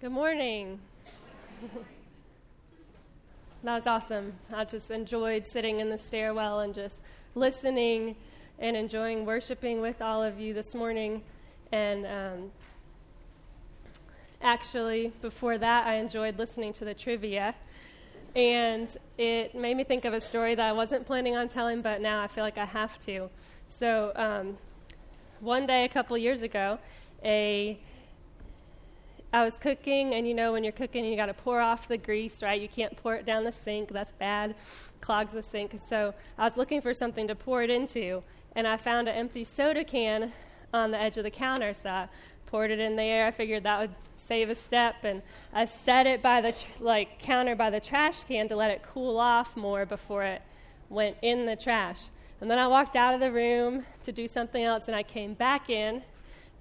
Good morning. that was awesome. I just enjoyed sitting in the stairwell and just listening and enjoying worshiping with all of you this morning. And um, actually, before that, I enjoyed listening to the trivia. And it made me think of a story that I wasn't planning on telling, but now I feel like I have to. So, um, one day a couple years ago, a I was cooking, and you know, when you're cooking, you got to pour off the grease, right? You can't pour it down the sink. That's bad, clogs the sink. So I was looking for something to pour it into, and I found an empty soda can on the edge of the counter. So I poured it in there. I figured that would save a step, and I set it by the tr- like counter by the trash can to let it cool off more before it went in the trash. And then I walked out of the room to do something else, and I came back in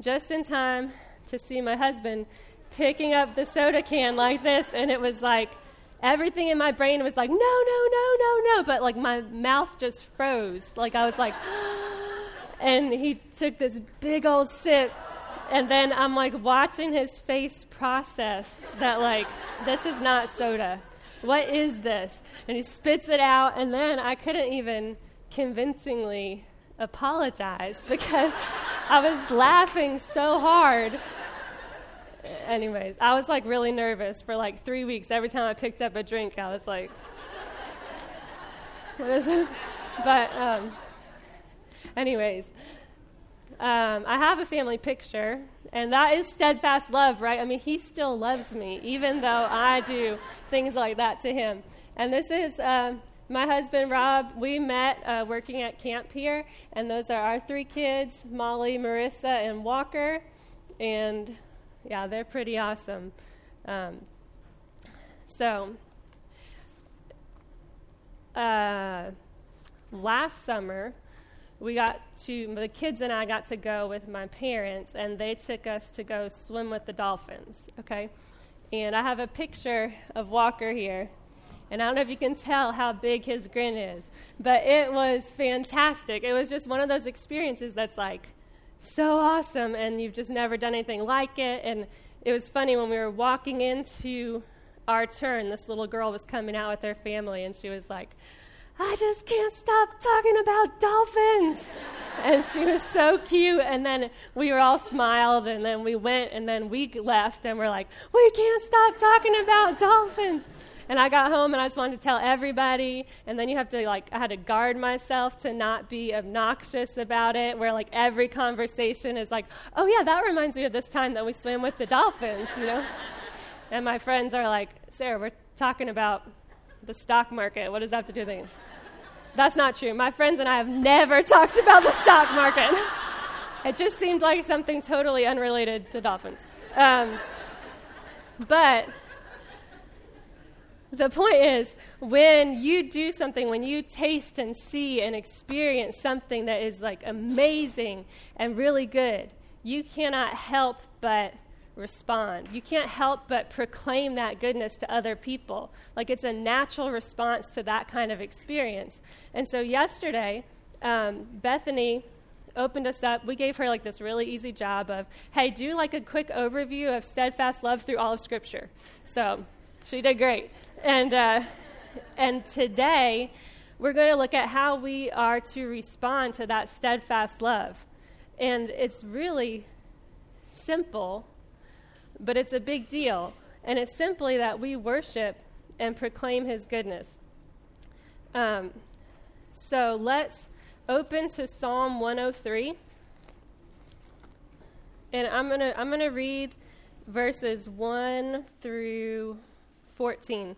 just in time to see my husband picking up the soda can like this, and it was like everything in my brain was like, no, no, no, no, no. But like my mouth just froze. Like I was like, and he took this big old sip. And then I'm like watching his face process that, like, this is not soda. What is this? And he spits it out, and then I couldn't even convincingly apologize because I was laughing so hard anyways, I was like really nervous for like three weeks. Every time I picked up a drink, I was like, what is it? But, um, anyways, um, I have a family picture, and that is steadfast love, right? I mean, he still loves me, even though I do things like that to him. And this is um, my husband, Rob. We met uh, working at camp here, and those are our three kids Molly, Marissa, and Walker. And yeah, they're pretty awesome. Um, so, uh, last summer, we got to, the kids and I got to go with my parents, and they took us to go swim with the dolphins, okay? And I have a picture of Walker here. And I don't know if you can tell how big his grin is, but it was fantastic. It was just one of those experiences that's like, so awesome, and you've just never done anything like it. And it was funny when we were walking into our turn, this little girl was coming out with her family, and she was like, I just can't stop talking about dolphins. and she was so cute. And then we were all smiled, and then we went, and then we left, and we're like, we can't stop talking about dolphins. And I got home and I just wanted to tell everybody. And then you have to, like, I had to guard myself to not be obnoxious about it, where, like, every conversation is like, oh, yeah, that reminds me of this time that we swam with the dolphins, you know? and my friends are like, Sarah, we're talking about the stock market. What does that have to do with anything? That's not true. My friends and I have never talked about the stock market. it just seemed like something totally unrelated to dolphins. Um, but the point is, when you do something, when you taste and see and experience something that is like amazing and really good, you cannot help but respond. You can't help but proclaim that goodness to other people. Like it's a natural response to that kind of experience. And so yesterday, um, Bethany opened us up. We gave her like this really easy job of, hey, do like a quick overview of steadfast love through all of Scripture. So she did great. And, uh, and today, we're going to look at how we are to respond to that steadfast love. And it's really simple, but it's a big deal. And it's simply that we worship and proclaim his goodness. Um, so let's open to Psalm 103. And I'm going to I'm going to read verses 1 through 14.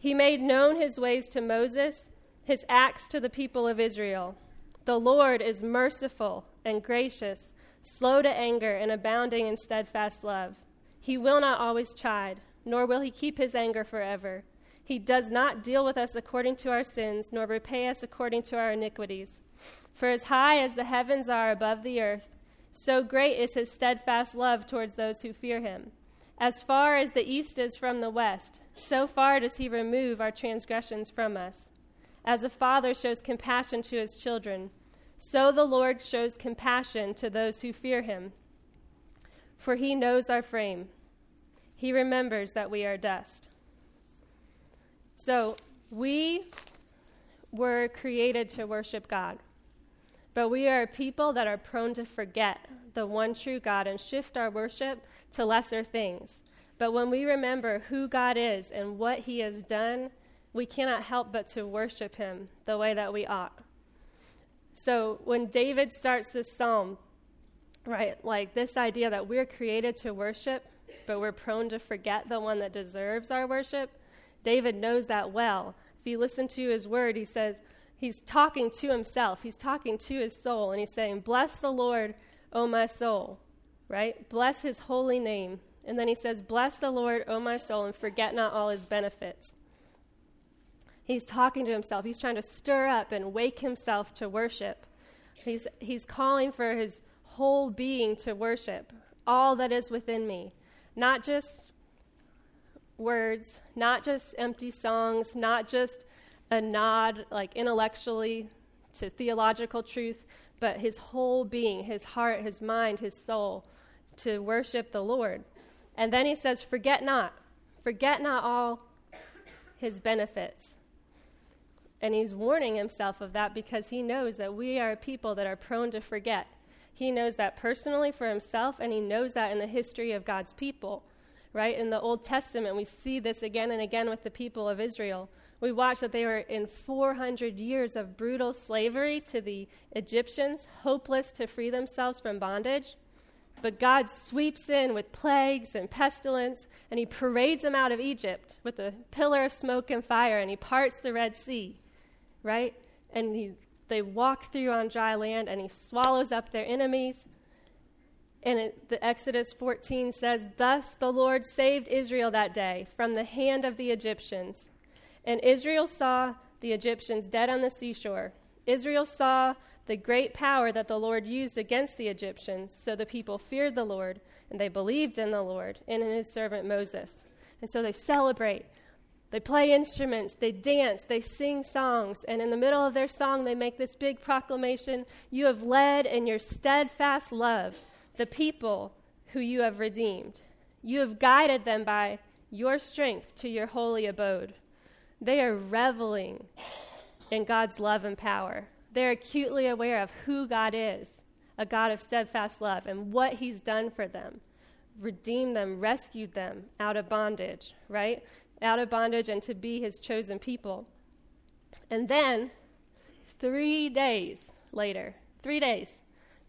He made known his ways to Moses, his acts to the people of Israel. The Lord is merciful and gracious, slow to anger, and abounding in steadfast love. He will not always chide, nor will he keep his anger forever. He does not deal with us according to our sins, nor repay us according to our iniquities. For as high as the heavens are above the earth, so great is his steadfast love towards those who fear him. As far as the east is from the west, so far does he remove our transgressions from us. As a father shows compassion to his children, so the Lord shows compassion to those who fear him. For he knows our frame, he remembers that we are dust. So we were created to worship God. But we are a people that are prone to forget the one true God and shift our worship to lesser things. But when we remember who God is and what he has done, we cannot help but to worship him the way that we ought. So when David starts this psalm, right, like this idea that we're created to worship, but we're prone to forget the one that deserves our worship, David knows that well. If you listen to his word, he says, he's talking to himself, he's talking to his soul, and he's saying, Bless the Lord, O my soul, right? Bless his holy name. And then he says, Bless the Lord, O my soul, and forget not all his benefits. He's talking to himself. He's trying to stir up and wake himself to worship. He's, he's calling for his whole being to worship, all that is within me. Not just words, not just empty songs, not just a nod, like intellectually, to theological truth, but his whole being, his heart, his mind, his soul, to worship the Lord. And then he says, Forget not, forget not all his benefits. And he's warning himself of that because he knows that we are people that are prone to forget. He knows that personally for himself, and he knows that in the history of God's people. Right? In the Old Testament, we see this again and again with the people of Israel. We watch that they were in 400 years of brutal slavery to the Egyptians, hopeless to free themselves from bondage. But God sweeps in with plagues and pestilence, and He parades them out of Egypt with a pillar of smoke and fire, and He parts the Red Sea right? And he, they walk through on dry land, and he swallows up their enemies. And it, the Exodus 14 says, Thus the Lord saved Israel that day from the hand of the Egyptians. And Israel saw the Egyptians dead on the seashore. Israel saw the great power that the Lord used against the Egyptians. So the people feared the Lord, and they believed in the Lord and in his servant Moses. And so they celebrate they play instruments, they dance, they sing songs, and in the middle of their song, they make this big proclamation You have led in your steadfast love the people who you have redeemed. You have guided them by your strength to your holy abode. They are reveling in God's love and power. They're acutely aware of who God is a God of steadfast love and what He's done for them redeemed them, rescued them out of bondage, right? out of bondage and to be his chosen people. And then, three days later, three days,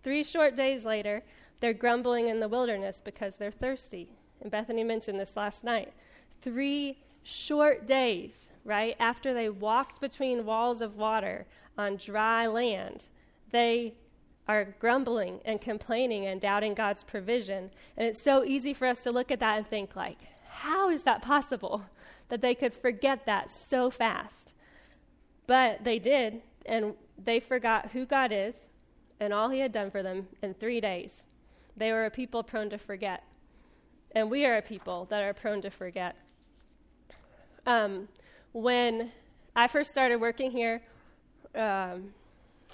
three short days later, they're grumbling in the wilderness because they're thirsty. And Bethany mentioned this last night. Three short days, right, after they walked between walls of water on dry land, they are grumbling and complaining and doubting God's provision. And it's so easy for us to look at that and think, like, how is that possible that they could forget that so fast? But they did, and they forgot who God is and all He had done for them in three days. They were a people prone to forget. And we are a people that are prone to forget. Um, when I first started working here, um,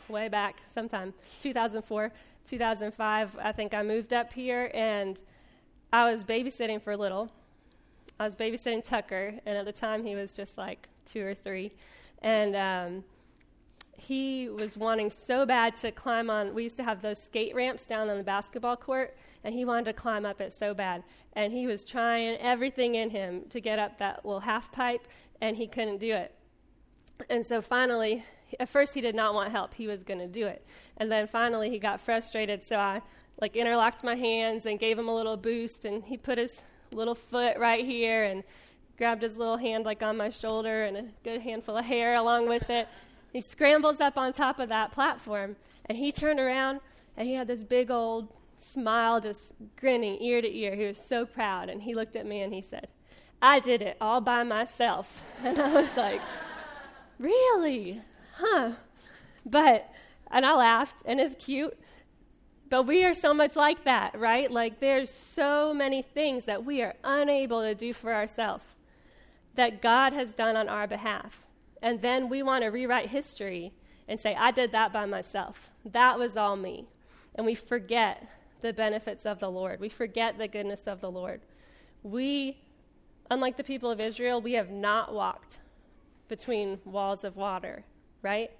way back sometime, 2004, 2005, I think I moved up here and I was babysitting for a little. I was babysitting Tucker, and at the time he was just like two or three. And um, he was wanting so bad to climb on. We used to have those skate ramps down on the basketball court, and he wanted to climb up it so bad. And he was trying everything in him to get up that little half pipe, and he couldn't do it. And so finally, at first he did not want help. He was going to do it. And then finally he got frustrated, so I like interlocked my hands and gave him a little boost and he put his little foot right here and grabbed his little hand like on my shoulder and a good handful of hair along with it. He scrambles up on top of that platform and he turned around and he had this big old smile just grinning ear to ear. He was so proud and he looked at me and he said, I did it all by myself. And I was like, Really? Huh. But, and I laughed, and it's cute. But we are so much like that, right? Like, there's so many things that we are unable to do for ourselves that God has done on our behalf. And then we want to rewrite history and say, I did that by myself. That was all me. And we forget the benefits of the Lord. We forget the goodness of the Lord. We, unlike the people of Israel, we have not walked between walls of water, right?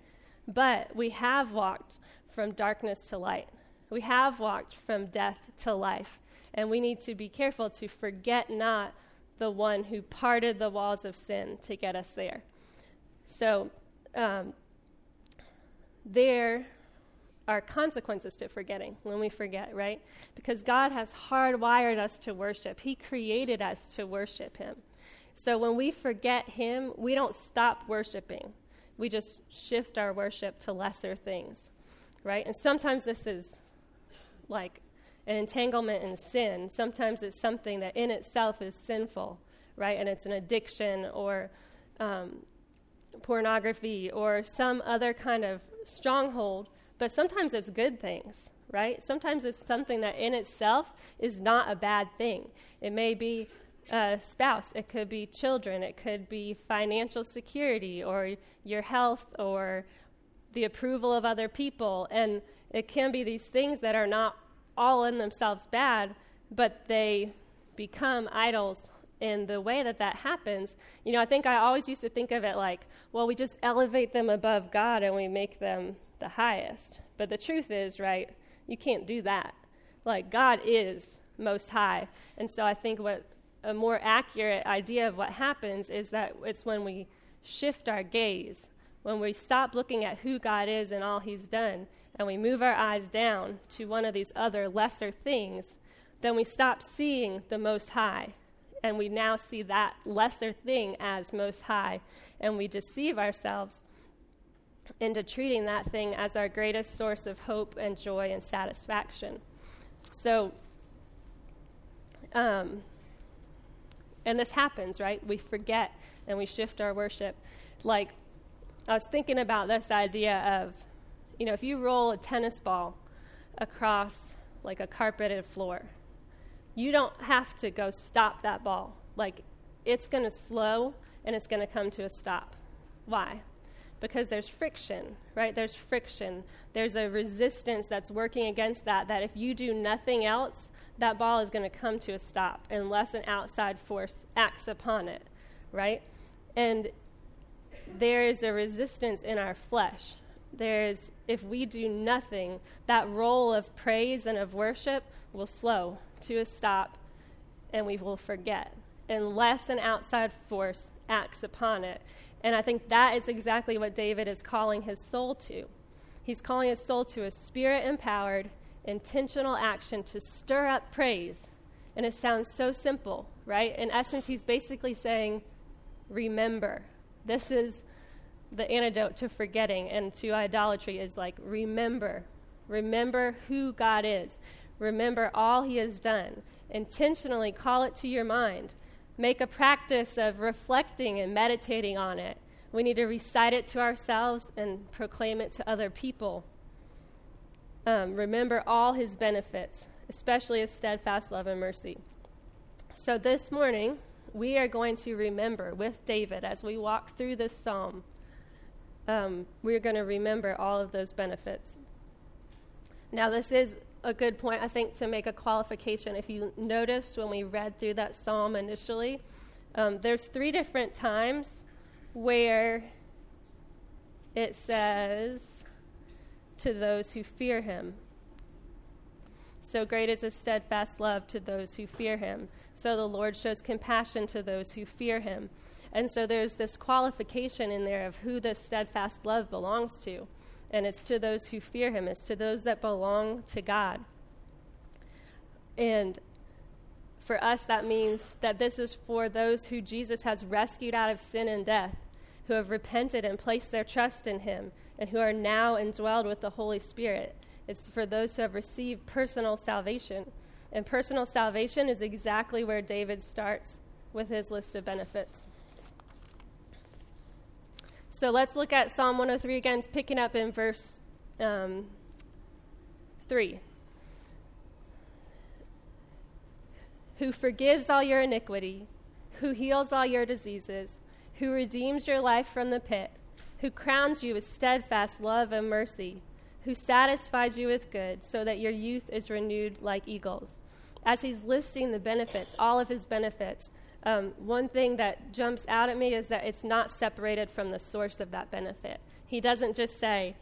But we have walked from darkness to light. We have walked from death to life. And we need to be careful to forget not the one who parted the walls of sin to get us there. So, um, there are consequences to forgetting when we forget, right? Because God has hardwired us to worship, He created us to worship Him. So when we forget Him, we don't stop worshiping. We just shift our worship to lesser things, right? And sometimes this is like an entanglement in sin. Sometimes it's something that in itself is sinful, right? And it's an addiction or um, pornography or some other kind of stronghold. But sometimes it's good things, right? Sometimes it's something that in itself is not a bad thing. It may be a spouse, it could be children, it could be financial security or your health or the approval of other people. And it can be these things that are not all in themselves bad, but they become idols in the way that that happens. You know, I think I always used to think of it like, well, we just elevate them above God and we make them the highest. But the truth is, right, you can't do that. Like, God is most high. And so I think what a more accurate idea of what happens is that it's when we shift our gaze, when we stop looking at who God is and all He's done, and we move our eyes down to one of these other lesser things, then we stop seeing the Most High. And we now see that lesser thing as Most High. And we deceive ourselves into treating that thing as our greatest source of hope and joy and satisfaction. So, um, and this happens, right? We forget and we shift our worship. Like, I was thinking about this idea of, you know, if you roll a tennis ball across like a carpeted floor, you don't have to go stop that ball. Like, it's going to slow and it's going to come to a stop. Why? Because there's friction, right? There's friction. There's a resistance that's working against that, that if you do nothing else, that ball is going to come to a stop unless an outside force acts upon it, right? And there is a resistance in our flesh. There's, if we do nothing, that roll of praise and of worship will slow to a stop and we will forget unless an outside force acts upon it. And I think that is exactly what David is calling his soul to. He's calling his soul to a spirit empowered, intentional action to stir up praise. And it sounds so simple, right? In essence, he's basically saying, remember. This is the antidote to forgetting and to idolatry is like, remember. Remember who God is. Remember all he has done. Intentionally call it to your mind. Make a practice of reflecting and meditating on it. We need to recite it to ourselves and proclaim it to other people um, remember all his benefits, especially his steadfast love and mercy. So this morning, we are going to remember with David as we walk through this psalm. Um, we're going to remember all of those benefits. Now, this is a good point, I think, to make a qualification. If you noticed when we read through that psalm initially, um, there's three different times where it says, to those who fear him. So great is his steadfast love to those who fear him. So the Lord shows compassion to those who fear him. And so there's this qualification in there of who this steadfast love belongs to. And it's to those who fear him, it's to those that belong to God. And for us, that means that this is for those who Jesus has rescued out of sin and death, who have repented and placed their trust in him, and who are now indwelled with the Holy Spirit. It's for those who have received personal salvation. And personal salvation is exactly where David starts with his list of benefits. So let's look at Psalm 103 again, picking up in verse um, 3. Who forgives all your iniquity, who heals all your diseases, who redeems your life from the pit, who crowns you with steadfast love and mercy, who satisfies you with good, so that your youth is renewed like eagles. As he's listing the benefits, all of his benefits, um, one thing that jumps out at me is that it's not separated from the source of that benefit. He doesn't just say,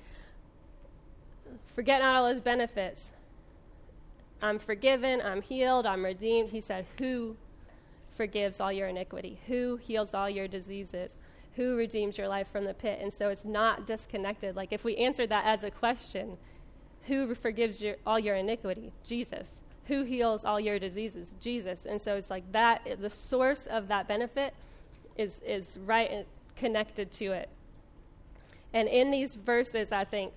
forget not all his benefits. I'm forgiven, I'm healed, I'm redeemed. He said, Who forgives all your iniquity? Who heals all your diseases? Who redeems your life from the pit? And so it's not disconnected. Like if we answered that as a question, who forgives your, all your iniquity? Jesus. Who heals all your diseases? Jesus. And so it's like that, the source of that benefit is, is right connected to it. And in these verses, I think,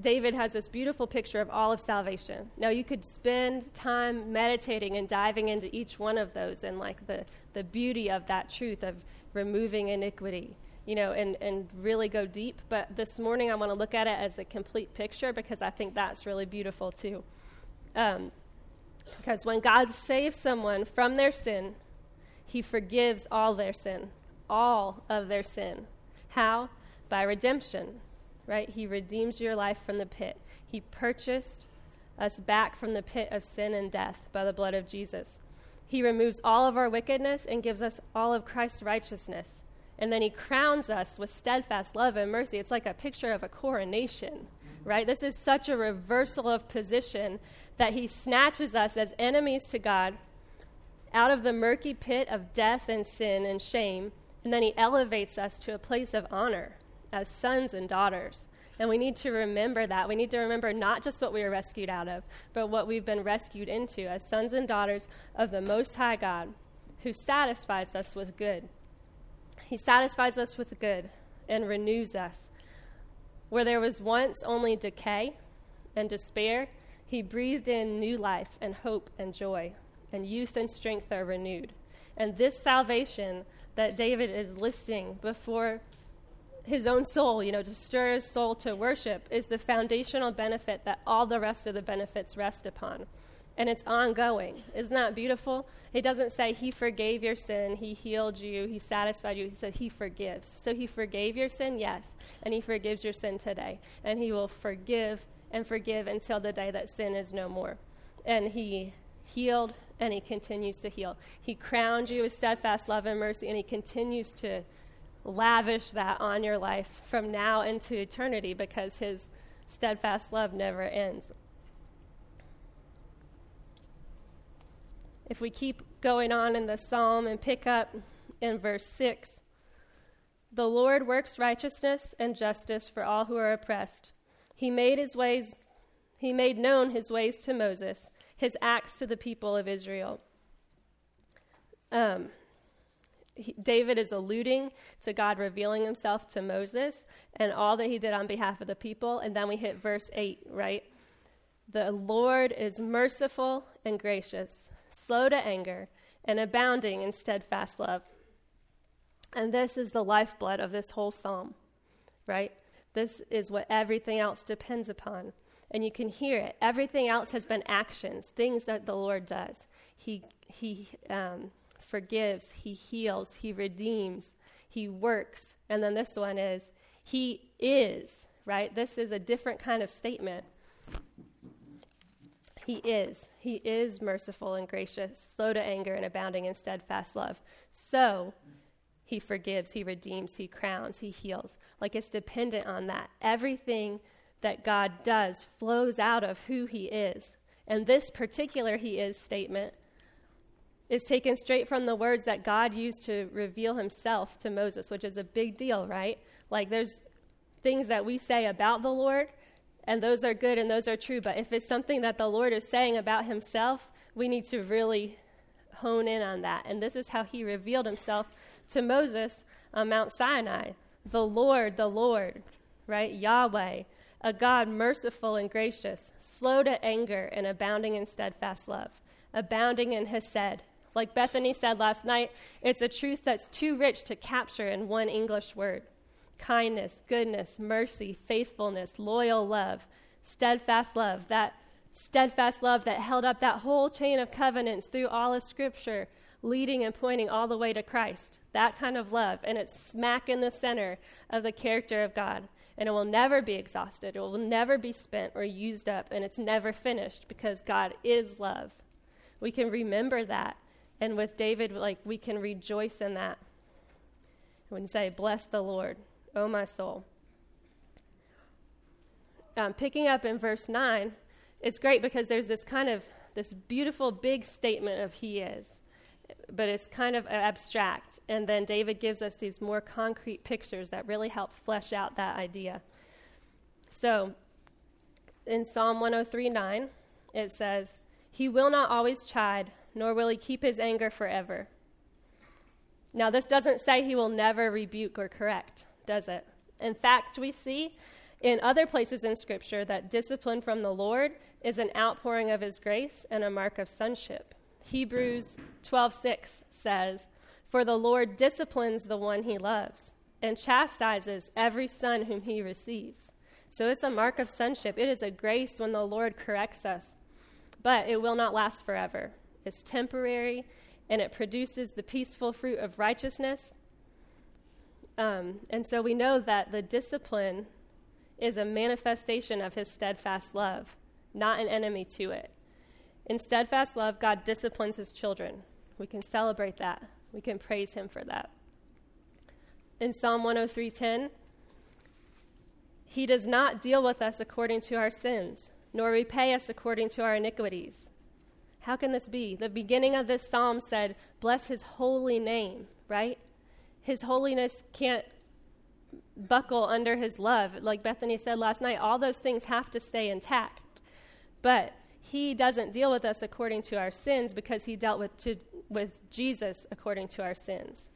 David has this beautiful picture of all of salvation. Now, you could spend time meditating and diving into each one of those and like the, the beauty of that truth of removing iniquity, you know, and, and really go deep. But this morning, I want to look at it as a complete picture because I think that's really beautiful too. Um, because when God saves someone from their sin, he forgives all their sin, all of their sin. How? By redemption right? He redeems your life from the pit. He purchased us back from the pit of sin and death by the blood of Jesus. He removes all of our wickedness and gives us all of Christ's righteousness. And then he crowns us with steadfast love and mercy. It's like a picture of a coronation, right? This is such a reversal of position that he snatches us as enemies to God out of the murky pit of death and sin and shame, and then he elevates us to a place of honor as sons and daughters. And we need to remember that. We need to remember not just what we were rescued out of, but what we've been rescued into as sons and daughters of the Most High God, who satisfies us with good. He satisfies us with good and renews us. Where there was once only decay and despair, He breathed in new life and hope and joy, and youth and strength are renewed. And this salvation that David is listing before his own soul, you know, to stir his soul to worship is the foundational benefit that all the rest of the benefits rest upon. And it's ongoing. Isn't that beautiful? It doesn't say he forgave your sin, he healed you, he satisfied you. He said he forgives. So he forgave your sin, yes, and he forgives your sin today. And he will forgive and forgive until the day that sin is no more. And he healed and he continues to heal. He crowned you with steadfast love and mercy, and he continues to lavish that on your life from now into eternity because his steadfast love never ends. If we keep going on in the psalm and pick up in verse 6, the Lord works righteousness and justice for all who are oppressed. He made his ways he made known his ways to Moses, his acts to the people of Israel. Um, he, David is alluding to God revealing himself to Moses and all that he did on behalf of the people. And then we hit verse 8, right? The Lord is merciful and gracious, slow to anger, and abounding in steadfast love. And this is the lifeblood of this whole psalm, right? This is what everything else depends upon. And you can hear it. Everything else has been actions, things that the Lord does. He, he um, forgives, He heals, He redeems, He works. And then this one is, He is, right? This is a different kind of statement. He is. He is merciful and gracious, slow to anger, and abounding in steadfast love. So, He forgives, He redeems, He crowns, He heals. Like it's dependent on that. Everything that God does flows out of who He is. And this particular He is statement is taken straight from the words that God used to reveal Himself to Moses, which is a big deal, right? Like there's things that we say about the Lord, and those are good and those are true. But if it's something that the Lord is saying about Himself, we need to really hone in on that. And this is how He revealed Himself to Moses on Mount Sinai the Lord, the Lord, right? Yahweh, a God merciful and gracious, slow to anger and abounding in steadfast love, abounding in Hesed. Like Bethany said last night, it's a truth that's too rich to capture in one English word kindness, goodness, mercy, faithfulness, loyal love, steadfast love, that steadfast love that held up that whole chain of covenants through all of Scripture, leading and pointing all the way to Christ that kind of love, and it's smack in the center of the character of God. And it will never be exhausted, it will never be spent or used up, and it's never finished because God is love. We can remember that. And with David, like we can rejoice in that. And say, Bless the Lord, O my soul. Um, picking up in verse 9, it's great because there's this kind of this beautiful big statement of He is but it's kind of abstract. And then David gives us these more concrete pictures that really help flesh out that idea. So in Psalm 103:9, it says, He will not always chide, nor will he keep his anger forever. Now, this doesn't say he will never rebuke or correct, does it? In fact, we see in other places in Scripture that discipline from the Lord is an outpouring of his grace and a mark of sonship. Hebrews 12:6 says, "For the Lord disciplines the one he loves and chastises every son whom he receives." So it's a mark of sonship. It is a grace when the Lord corrects us. But it will not last forever. It's temporary and it produces the peaceful fruit of righteousness. Um, and so we know that the discipline is a manifestation of his steadfast love, not an enemy to it. In steadfast love, God disciplines his children. We can celebrate that. We can praise him for that. In Psalm 103:10, he does not deal with us according to our sins, nor repay us according to our iniquities. How can this be? The beginning of this psalm said, Bless his holy name, right? His holiness can't buckle under his love. Like Bethany said last night, all those things have to stay intact. But he doesn't deal with us according to our sins because he dealt with, to, with Jesus according to our sins.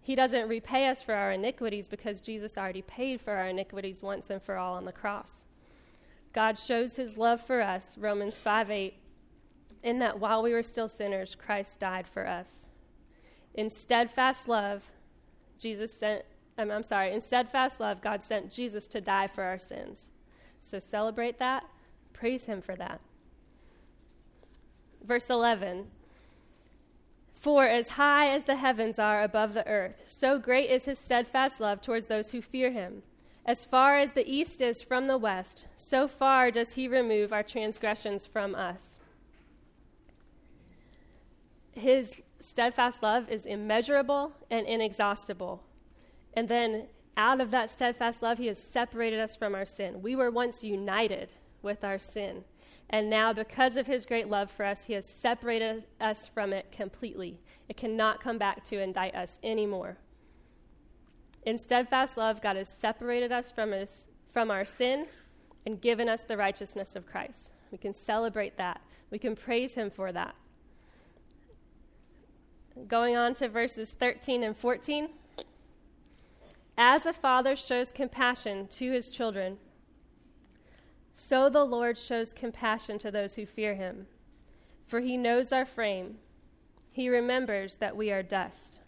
He doesn't repay us for our iniquities because Jesus already paid for our iniquities once and for all on the cross. God shows his love for us, Romans 5 8, in that while we were still sinners, Christ died for us. In steadfast love, Jesus sent, I'm, I'm sorry, in steadfast love, God sent Jesus to die for our sins. So celebrate that, praise him for that verse 11. For as high as the heavens are above the earth, so great is his steadfast love towards those who fear him. As far as the east is from the west, so far does he remove our transgressions from us. His steadfast love is immeasurable and inexhaustible. And then out of that steadfast love, he has separated us from our sin. We were once united with our sin. And now, because of his great love for us, he has separated us from it completely. It cannot come back to indict us anymore. In steadfast love, God has separated us from, his, from our sin and given us the righteousness of Christ. We can celebrate that. We can praise him for that. Going on to verses 13 and 14. As a father shows compassion to his children, so the Lord shows compassion to those who fear him, for he knows our frame. He remembers that we are dust.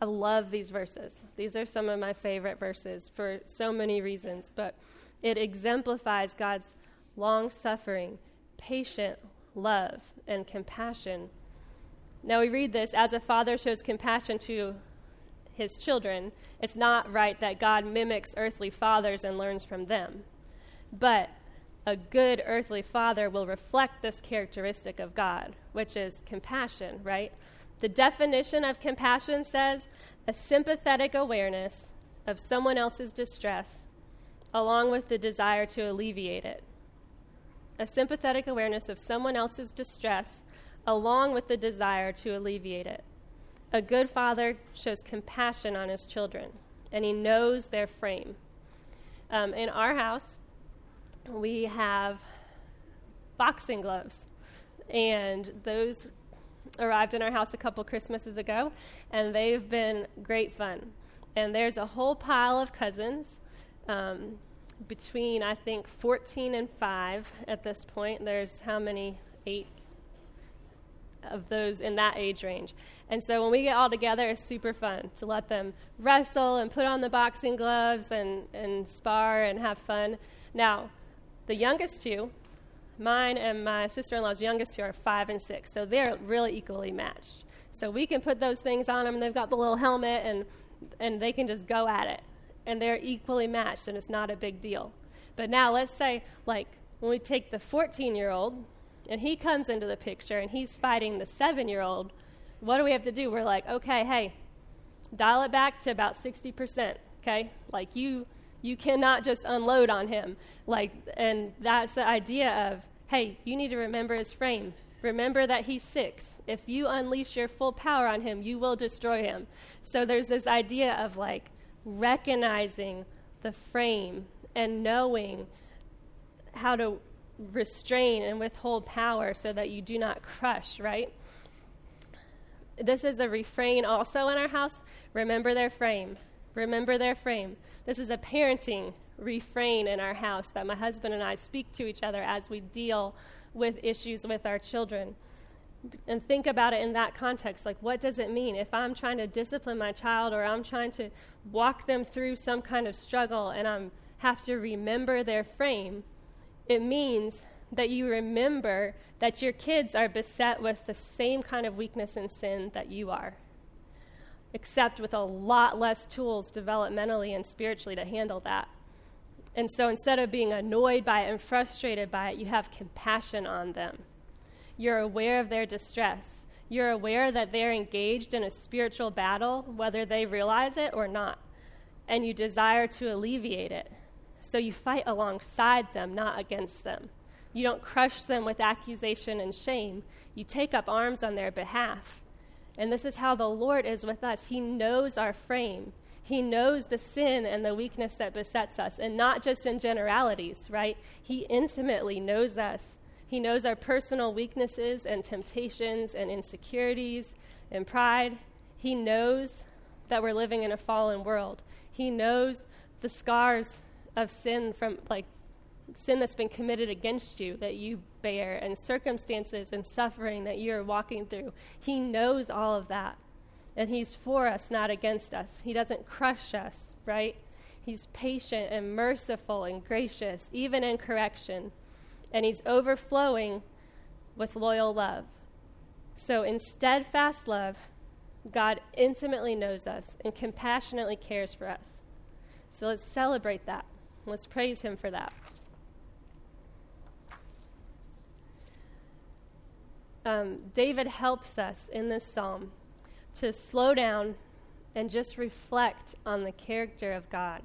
I love these verses. These are some of my favorite verses for so many reasons, but it exemplifies God's long suffering, patient love, and compassion. Now we read this as a father shows compassion to his children. It's not right that God mimics earthly fathers and learns from them. But a good earthly father will reflect this characteristic of God, which is compassion, right? The definition of compassion says a sympathetic awareness of someone else's distress, along with the desire to alleviate it. A sympathetic awareness of someone else's distress, along with the desire to alleviate it. A good father shows compassion on his children, and he knows their frame. Um, in our house, we have boxing gloves, and those arrived in our house a couple Christmases ago, and they've been great fun. And there's a whole pile of cousins um, between, I think, 14 and 5 at this point. There's how many? Eight of those in that age range. And so when we get all together, it's super fun to let them wrestle and put on the boxing gloves and, and spar and have fun. Now, the youngest two, mine and my sister in law's youngest two, are five and six. So they're really equally matched. So we can put those things on them, they've got the little helmet, and, and they can just go at it. And they're equally matched, and it's not a big deal. But now let's say, like, when we take the 14 year old, and he comes into the picture, and he's fighting the seven year old, what do we have to do? We're like, okay, hey, dial it back to about 60%, okay? Like, you you cannot just unload on him. Like, and that's the idea of, hey, you need to remember his frame. Remember that he's six. If you unleash your full power on him, you will destroy him. So there's this idea of like recognizing the frame and knowing how to restrain and withhold power so that you do not crush, right? This is a refrain also in our house. Remember their frame. Remember their frame. This is a parenting refrain in our house that my husband and I speak to each other as we deal with issues with our children. And think about it in that context. Like, what does it mean if I'm trying to discipline my child or I'm trying to walk them through some kind of struggle and I have to remember their frame? It means that you remember that your kids are beset with the same kind of weakness and sin that you are except with a lot less tools developmentally and spiritually to handle that. And so instead of being annoyed by it and frustrated by it, you have compassion on them. You're aware of their distress. You're aware that they're engaged in a spiritual battle, whether they realize it or not. And you desire to alleviate it. So you fight alongside them, not against them. You don't crush them with accusation and shame. You take up arms on their behalf and this is how the Lord is with us. He knows our frame. He knows the sin and the weakness that besets us, and not just in generalities, right? He intimately knows us. He knows our personal weaknesses and temptations and insecurities and pride. He knows that we're living in a fallen world. He knows the scars of sin from like sin that's been committed against you that you bear and circumstances and suffering that you're walking through. He knows all of that. And He's for us, not against us. He doesn't crush us, right? He's patient and merciful and gracious, even in correction. And He's overflowing with loyal love. So, in steadfast love, God intimately knows us and compassionately cares for us. So, let's celebrate that. Let's praise Him for that. Um, David helps us in this psalm to slow down and just reflect on the character of God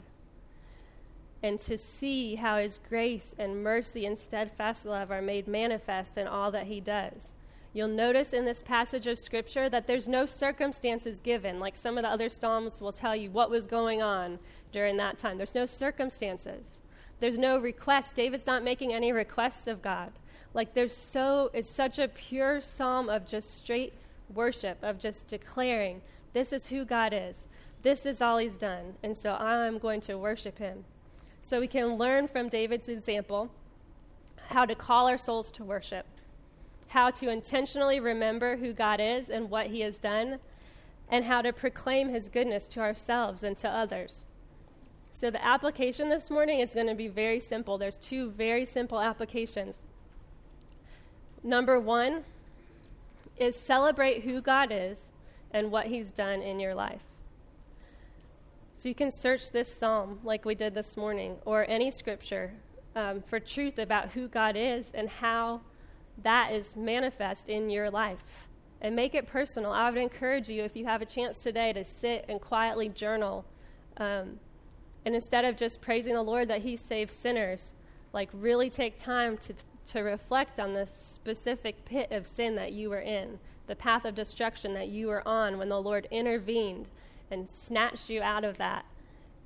and to see how his grace and mercy and steadfast love are made manifest in all that he does. You'll notice in this passage of scripture that there's no circumstances given, like some of the other Psalms will tell you what was going on during that time. There's no circumstances. There's no request. David's not making any requests of God. Like there's so it's such a pure psalm of just straight worship, of just declaring, this is who God is. This is all he's done. And so I'm going to worship him. So we can learn from David's example how to call our souls to worship, how to intentionally remember who God is and what he has done, and how to proclaim his goodness to ourselves and to others. So the application this morning is going to be very simple. There's two very simple applications. Number one is celebrate who God is and what He's done in your life. So you can search this psalm like we did this morning or any scripture um, for truth about who God is and how that is manifest in your life and make it personal. I would encourage you, if you have a chance today, to sit and quietly journal. Um, and instead of just praising the Lord that He saves sinners, like really take time to, to reflect on the specific pit of sin that you were in, the path of destruction that you were on when the Lord intervened and snatched you out of that,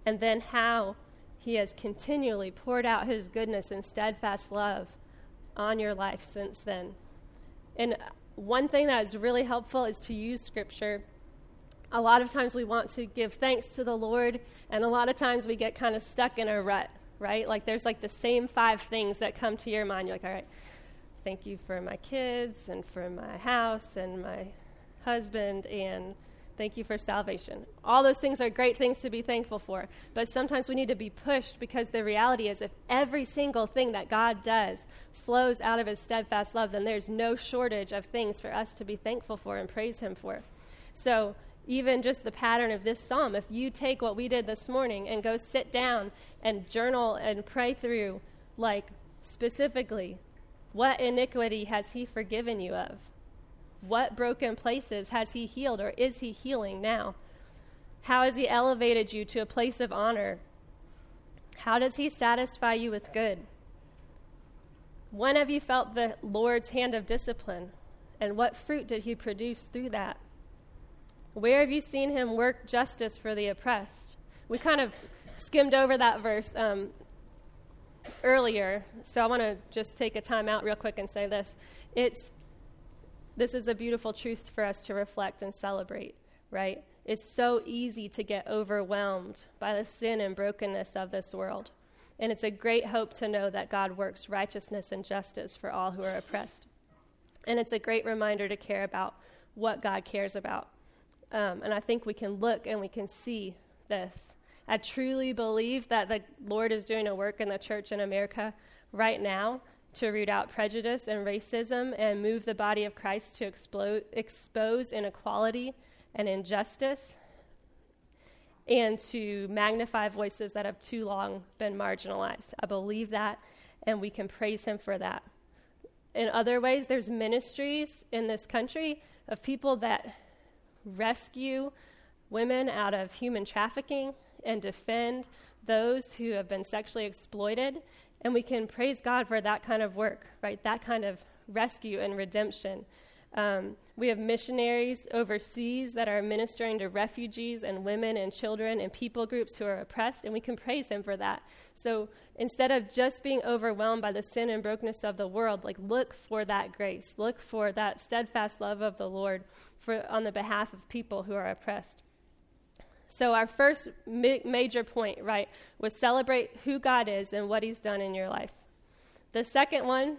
and then how He has continually poured out His goodness and steadfast love on your life since then. And one thing that is really helpful is to use Scripture. A lot of times we want to give thanks to the Lord, and a lot of times we get kind of stuck in a rut, right? Like there's like the same five things that come to your mind. You're like, all right, thank you for my kids and for my house and my husband and Thank you for salvation. All those things are great things to be thankful for. But sometimes we need to be pushed because the reality is if every single thing that God does flows out of his steadfast love, then there's no shortage of things for us to be thankful for and praise him for. So, even just the pattern of this psalm, if you take what we did this morning and go sit down and journal and pray through, like specifically, what iniquity has he forgiven you of? What broken places has He healed or is He healing now? How has He elevated you to a place of honor? How does He satisfy you with good? When have you felt the Lord's hand of discipline? And what fruit did He produce through that? Where have you seen Him work justice for the oppressed? We kind of skimmed over that verse um, earlier, so I want to just take a time out real quick and say this. It's this is a beautiful truth for us to reflect and celebrate, right? It's so easy to get overwhelmed by the sin and brokenness of this world. And it's a great hope to know that God works righteousness and justice for all who are oppressed. And it's a great reminder to care about what God cares about. Um, and I think we can look and we can see this. I truly believe that the Lord is doing a work in the church in America right now to root out prejudice and racism and move the body of Christ to explode, expose inequality and injustice and to magnify voices that have too long been marginalized. I believe that, and we can praise him for that. In other ways, there's ministries in this country of people that rescue women out of human trafficking and defend those who have been sexually exploited and we can praise God for that kind of work, right? That kind of rescue and redemption. Um, we have missionaries overseas that are ministering to refugees and women and children and people groups who are oppressed, and we can praise Him for that. So instead of just being overwhelmed by the sin and brokenness of the world, like look for that grace, look for that steadfast love of the Lord for on the behalf of people who are oppressed. So, our first ma- major point, right, was celebrate who God is and what He's done in your life. The second one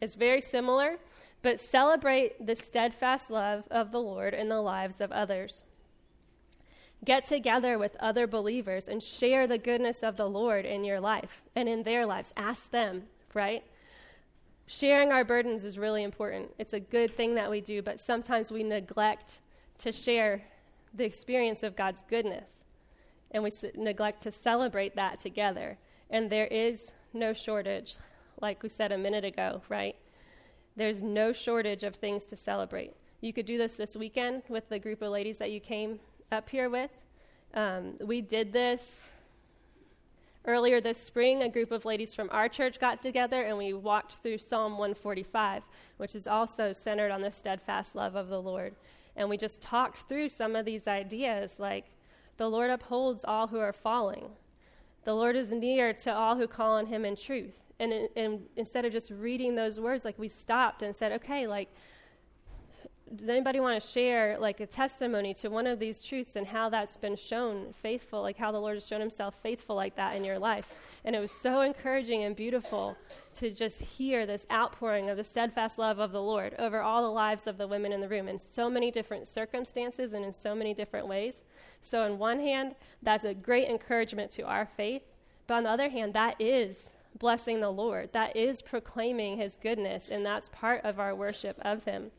is very similar, but celebrate the steadfast love of the Lord in the lives of others. Get together with other believers and share the goodness of the Lord in your life and in their lives. Ask them, right? Sharing our burdens is really important. It's a good thing that we do, but sometimes we neglect to share the experience of God's goodness. And we neglect to celebrate that together. And there is no shortage, like we said a minute ago, right? There's no shortage of things to celebrate. You could do this this weekend with the group of ladies that you came up here with. Um, we did this earlier this spring. A group of ladies from our church got together and we walked through Psalm 145, which is also centered on the steadfast love of the Lord. And we just talked through some of these ideas like the Lord upholds all who are falling. The Lord is near to all who call on him in truth. And, and instead of just reading those words, like we stopped and said, okay, like does anybody want to share like a testimony to one of these truths and how that's been shown faithful like how the lord has shown himself faithful like that in your life and it was so encouraging and beautiful to just hear this outpouring of the steadfast love of the lord over all the lives of the women in the room in so many different circumstances and in so many different ways so on one hand that's a great encouragement to our faith but on the other hand that is blessing the lord that is proclaiming his goodness and that's part of our worship of him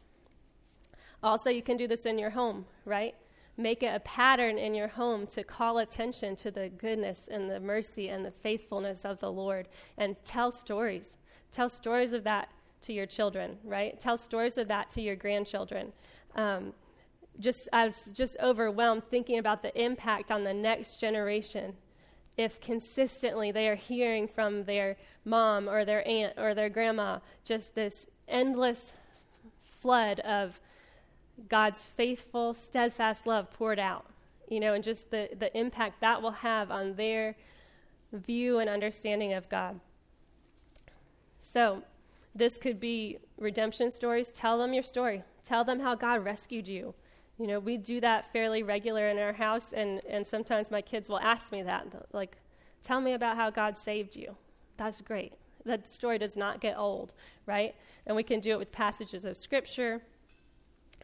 also, you can do this in your home, right? Make it a pattern in your home to call attention to the goodness and the mercy and the faithfulness of the Lord and tell stories. Tell stories of that to your children, right? Tell stories of that to your grandchildren. Um, just as just overwhelmed thinking about the impact on the next generation if consistently they are hearing from their mom or their aunt or their grandma just this endless flood of God's faithful, steadfast love poured out, you know, and just the, the impact that will have on their view and understanding of God. So, this could be redemption stories. Tell them your story. Tell them how God rescued you. You know, we do that fairly regular in our house, and, and sometimes my kids will ask me that. Like, tell me about how God saved you. That's great. That story does not get old, right? And we can do it with passages of Scripture.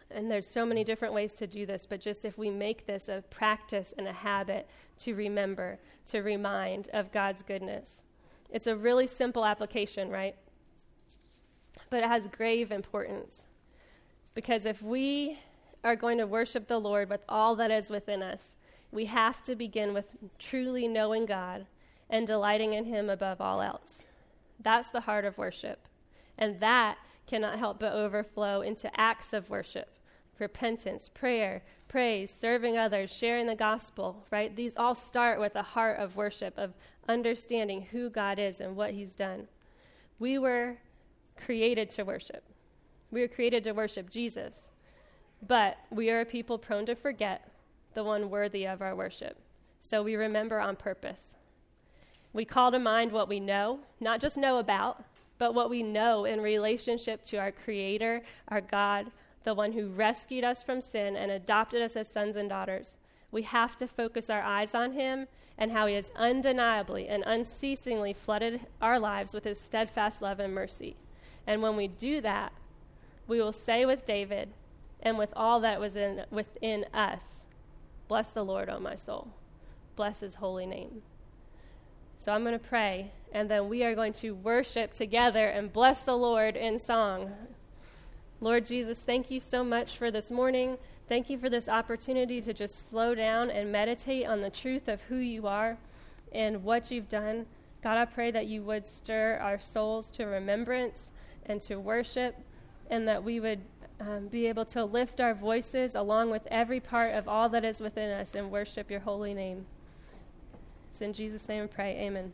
And there's so many different ways to do this, but just if we make this a practice and a habit to remember, to remind of God's goodness. It's a really simple application, right? But it has grave importance. Because if we are going to worship the Lord with all that is within us, we have to begin with truly knowing God and delighting in Him above all else. That's the heart of worship. And that cannot help but overflow into acts of worship repentance, prayer, praise, serving others, sharing the gospel, right? These all start with a heart of worship, of understanding who God is and what He's done. We were created to worship. We were created to worship Jesus. But we are a people prone to forget the one worthy of our worship. So we remember on purpose. We call to mind what we know, not just know about, but what we know in relationship to our Creator, our God, the one who rescued us from sin and adopted us as sons and daughters. We have to focus our eyes on Him and how He has undeniably and unceasingly flooded our lives with His steadfast love and mercy. And when we do that, we will say with David, and with all that was in, within us. Bless the Lord, O my soul. Bless his holy name. So I'm going to pray, and then we are going to worship together and bless the Lord in song. Lord Jesus, thank you so much for this morning. Thank you for this opportunity to just slow down and meditate on the truth of who you are and what you've done. God, I pray that you would stir our souls to remembrance and to worship, and that we would um, be able to lift our voices along with every part of all that is within us and worship your holy name. It's in Jesus' name we pray. Amen.